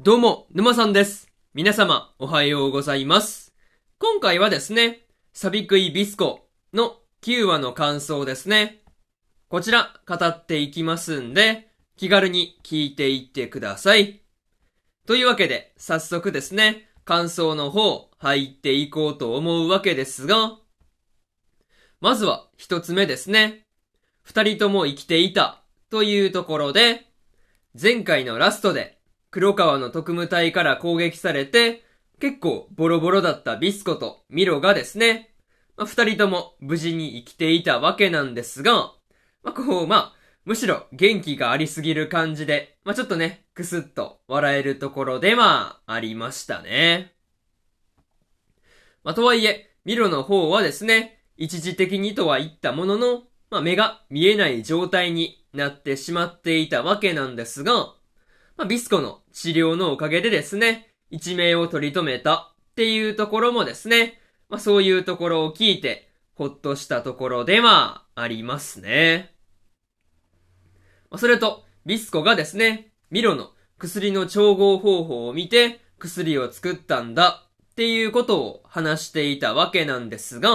どうも、沼さんです。皆様、おはようございます。今回はですね、サビクイビスコの9話の感想ですね。こちら、語っていきますんで、気軽に聞いていってください。というわけで、早速ですね、感想の方、入っていこうと思うわけですが、まずは、一つ目ですね。二人とも生きていた、というところで、前回のラストで、黒川の特務隊から攻撃されて、結構ボロボロだったビスコとミロがですね、まあ、二人とも無事に生きていたわけなんですが、まあ、こう、まあ、むしろ元気がありすぎる感じで、まあ、ちょっとね、くすっと笑えるところでまあ、ありましたね。まあ、とはいえ、ミロの方はですね、一時的にとは言ったものの、まあ、目が見えない状態になってしまっていたわけなんですが、まあ、ビスコの治療のおかげでですね、一命を取り留めたっていうところもですね、まあ、そういうところを聞いて、ほっとしたところではありますね。まあ、それと、ビスコがですね、ミロの薬の調合方法を見て、薬を作ったんだっていうことを話していたわけなんですが、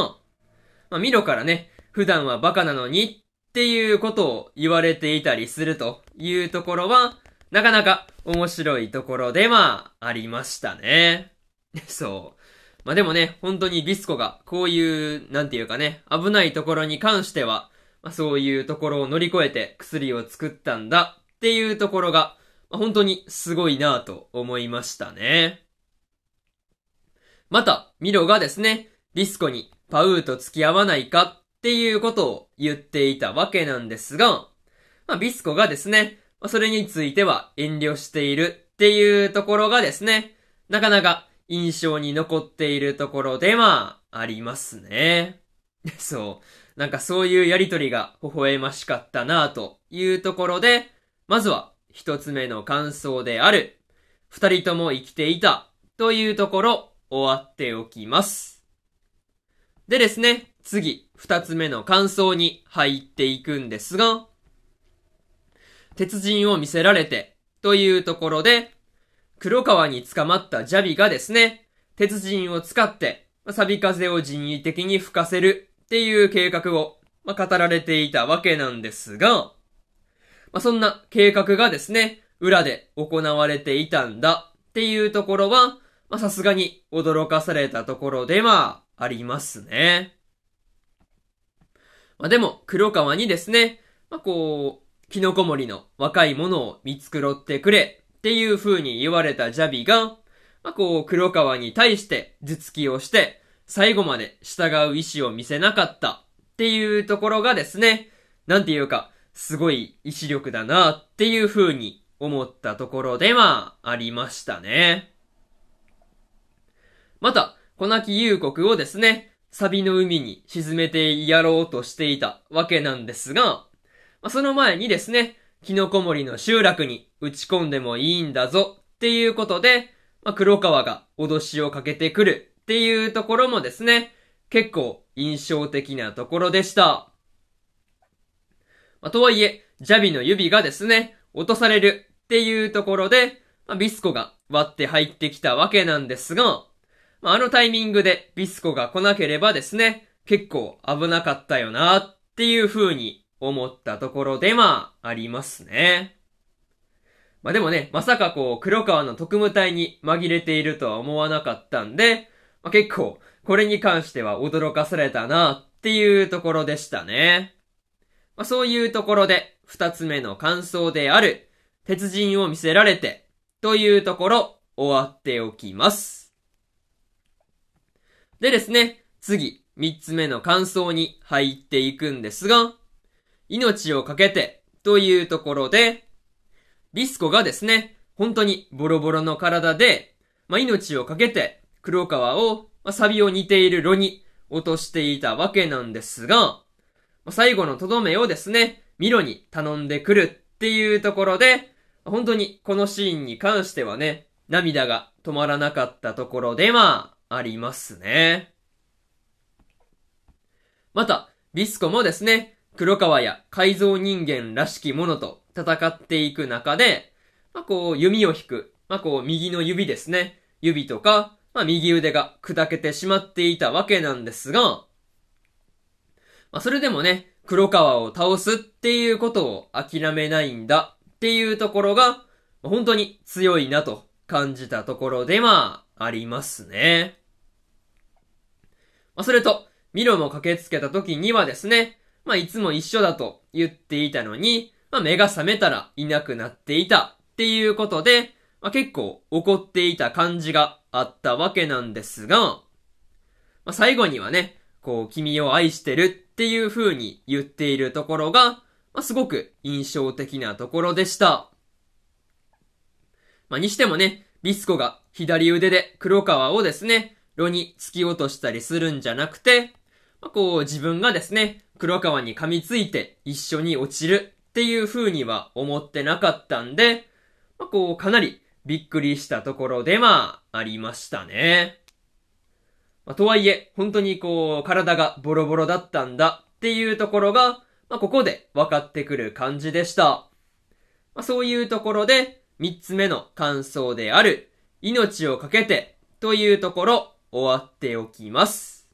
まあ、ミロからね、普段はバカなのにっていうことを言われていたりするというところは、なかなか面白いところではありましたね。そう。まあ、でもね、本当にビスコがこういう、なんていうかね、危ないところに関しては、まあ、そういうところを乗り越えて薬を作ったんだっていうところが、まあ、本当にすごいなぁと思いましたね。また、ミロがですね、ビスコにパウーと付き合わないかっていうことを言っていたわけなんですが、まあ、ビスコがですね、まあ、それについては遠慮しているっていうところがですね、なかなか印象に残っているところではありますね。そう。なんかそういうやりとりが微笑ましかったなというところで、まずは一つ目の感想である、二人とも生きていたというところ終わっておきます。でですね、次、二つ目の感想に入っていくんですが、鉄人を見せられてというところで、黒川に捕まったジャビがですね、鉄人を使って、サビ風を人為的に吹かせるっていう計画を、まあ、語られていたわけなんですが、まあ、そんな計画がですね、裏で行われていたんだっていうところは、ま、さすがに驚かされたところではありますね。まあ、でも、黒川にですね、まあ、こう、キノコ森の若い者を見繕ってくれっていう風に言われたジャビが、まあ、こう、黒川に対して頭突きをして、最後まで従う意志を見せなかったっていうところがですね、なんていうか、すごい意志力だなっていう風に思ったところではありましたね。また、小泣き幽国をですね、サビの海に沈めてやろうとしていたわけなんですが、まあ、その前にですね、キノコ森の集落に打ち込んでもいいんだぞっていうことで、まあ、黒川が脅しをかけてくるっていうところもですね、結構印象的なところでした。まあ、とはいえ、ジャビの指がですね、落とされるっていうところで、まあ、ビスコが割って入ってきたわけなんですが、まあ、あのタイミングでビスコが来なければですね、結構危なかったよなっていう風に思ったところでまあ、ありますね。まあでもね、まさかこう、黒川の特務隊に紛れているとは思わなかったんで、まあ、結構、これに関しては驚かされたなっていうところでしたね。まあそういうところで、二つ目の感想である、鉄人を見せられて、というところ、終わっておきます。でですね、次、三つ目の感想に入っていくんですが、命をかけて、というところで、ビスコがですね、本当にボロボロの体で、まあ、命をかけて、黒川を、まあ、サビを似ている炉に落としていたわけなんですが、まあ、最後のとどめをですね、ミロに頼んでくるっていうところで、本当にこのシーンに関してはね、涙が止まらなかったところでまあ、ありますね。また、ビスコもですね、黒川や改造人間らしきものと戦っていく中で、まあ、こう、弓を引くまあこう、右の指ですね。指とか、まあ右腕が砕けてしまっていたわけなんですが、まあそれでもね、黒川を倒すっていうことを諦めないんだっていうところが、本当に強いなと感じたところでまあ、ありますね。まあそれと、ミロも駆けつけた時にはですね、まあいつも一緒だと言っていたのに、まあ目が覚めたらいなくなっていたっていうことで、まあ結構怒っていた感じがあったわけなんですが、まあ最後にはね、こう君を愛してるっていう風に言っているところが、まあすごく印象的なところでした。まあにしてもね、ビスコが左腕で黒川をですね、炉に突き落としたりするんじゃなくて、まあ、こう自分がですね、黒川に噛みついて一緒に落ちるっていう風には思ってなかったんで、まあ、こうかなりびっくりしたところでまあ、ありましたね。まあ、とはいえ、本当にこう、体がボロボロだったんだっていうところが、まあ、ここで分かってくる感じでした。まあ、そういうところで、三つ目の感想である、命をかけてというところ、終わっておきます。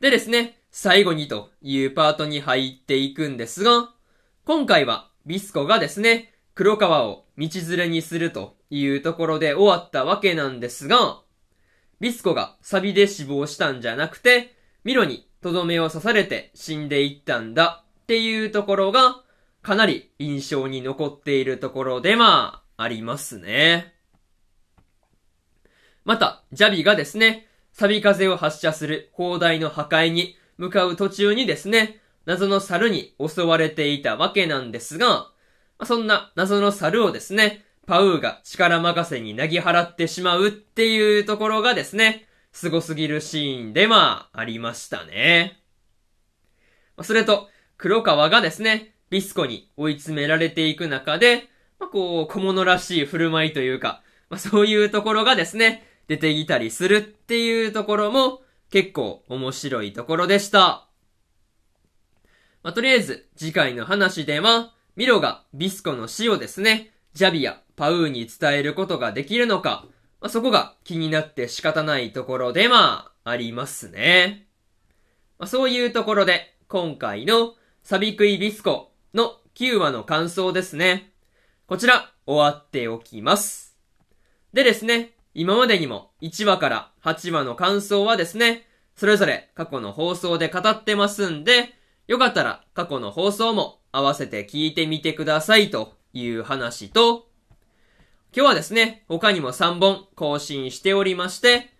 でですね、最後にというパートに入っていくんですが、今回はビスコがですね、黒川を道連れにするというところで終わったわけなんですが、ビスコがサビで死亡したんじゃなくて、ミロにとどめを刺されて死んでいったんだっていうところが、かなり印象に残っているところでまあ、ありますね。また、ジャビがですね、サビ風を発射する砲台の破壊に向かう途中にですね、謎の猿に襲われていたわけなんですが、そんな謎の猿をですね、パウーが力任せに投げ払ってしまうっていうところがですね、凄すぎるシーンでまあ、りましたね。それと、黒川がですね、ビスコに追い詰められていく中で、まあ、こう、小物らしい振る舞いというか、まあ、そういうところがですね、出てきたりするっていうところも結構面白いところでした。まあ、とりあえず次回の話では、ミロがビスコの死をですね、ジャビやパウーに伝えることができるのか、まあ、そこが気になって仕方ないところでまあ、ありますね。まあ、そういうところで、今回のサビクイビスコの9話の感想ですね。こちら、終わっておきます。でですね、今までにも1話から8話の感想はですね、それぞれ過去の放送で語ってますんで、よかったら過去の放送も合わせて聞いてみてくださいという話と、今日はですね、他にも3本更新しておりまして、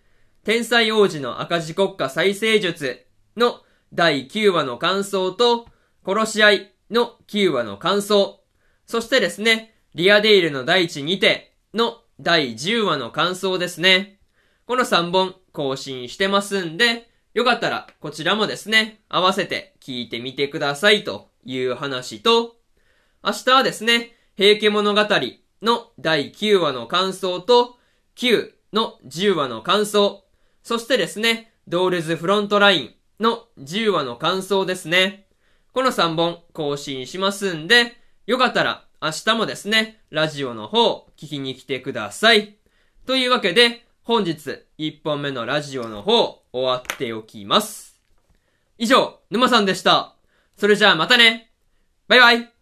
天才王子の赤字国家再生術の第9話の感想と、殺し合いの9話の感想、そしてですね、リアデイルの第一にての第10話の感想ですね。この3本更新してますんで、よかったらこちらもですね、合わせて聞いてみてくださいという話と、明日はですね、平家物語の第9話の感想と、9の10話の感想、そしてですね、ドールズフロントラインの10話の感想ですね。この3本更新しますんで、よかったら明日もですね、ラジオの方、聞きに来てください。というわけで、本日、1本目のラジオの方、終わっておきます。以上、沼さんでした。それじゃあまたねバイバイ